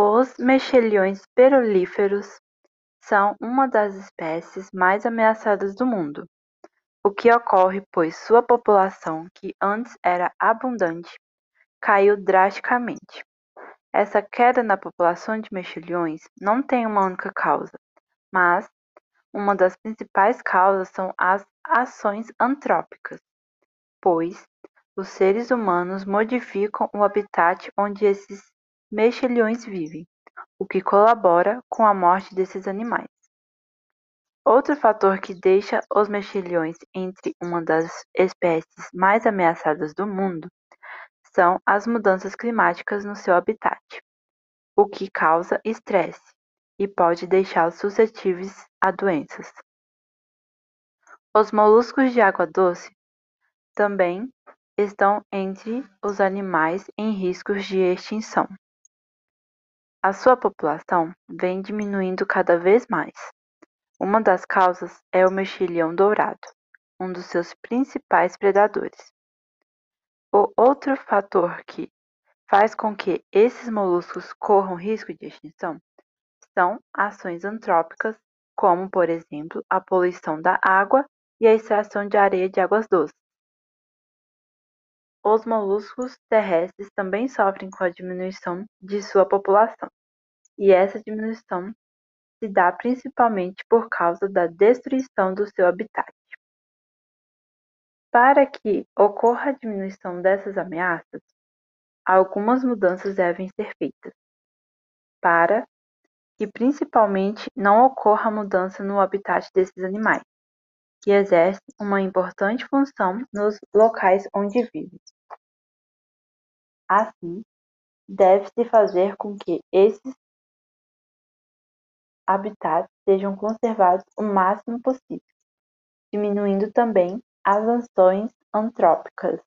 Os mexilhões perolíferos são uma das espécies mais ameaçadas do mundo, o que ocorre pois sua população, que antes era abundante, caiu drasticamente. Essa queda na população de mexilhões não tem uma única causa, mas uma das principais causas são as ações antrópicas, pois os seres humanos modificam o habitat onde esses mexilhões vivem, o que colabora com a morte desses animais. Outro fator que deixa os mexilhões entre uma das espécies mais ameaçadas do mundo são as mudanças climáticas no seu habitat, o que causa estresse e pode deixá-los suscetíveis a doenças. Os moluscos de água doce também estão entre os animais em riscos de extinção. A sua população vem diminuindo cada vez mais. Uma das causas é o mexilhão dourado, um dos seus principais predadores. O outro fator que faz com que esses moluscos corram risco de extinção são ações antrópicas, como, por exemplo, a poluição da água e a extração de areia de águas doces. Os moluscos terrestres também sofrem com a diminuição de sua população, e essa diminuição se dá principalmente por causa da destruição do seu habitat. Para que ocorra a diminuição dessas ameaças, algumas mudanças devem ser feitas, para que principalmente não ocorra mudança no habitat desses animais, que exercem uma importante função nos locais onde vivem. Assim, deve-se fazer com que esses habitats sejam conservados o máximo possível, diminuindo também as ações antrópicas.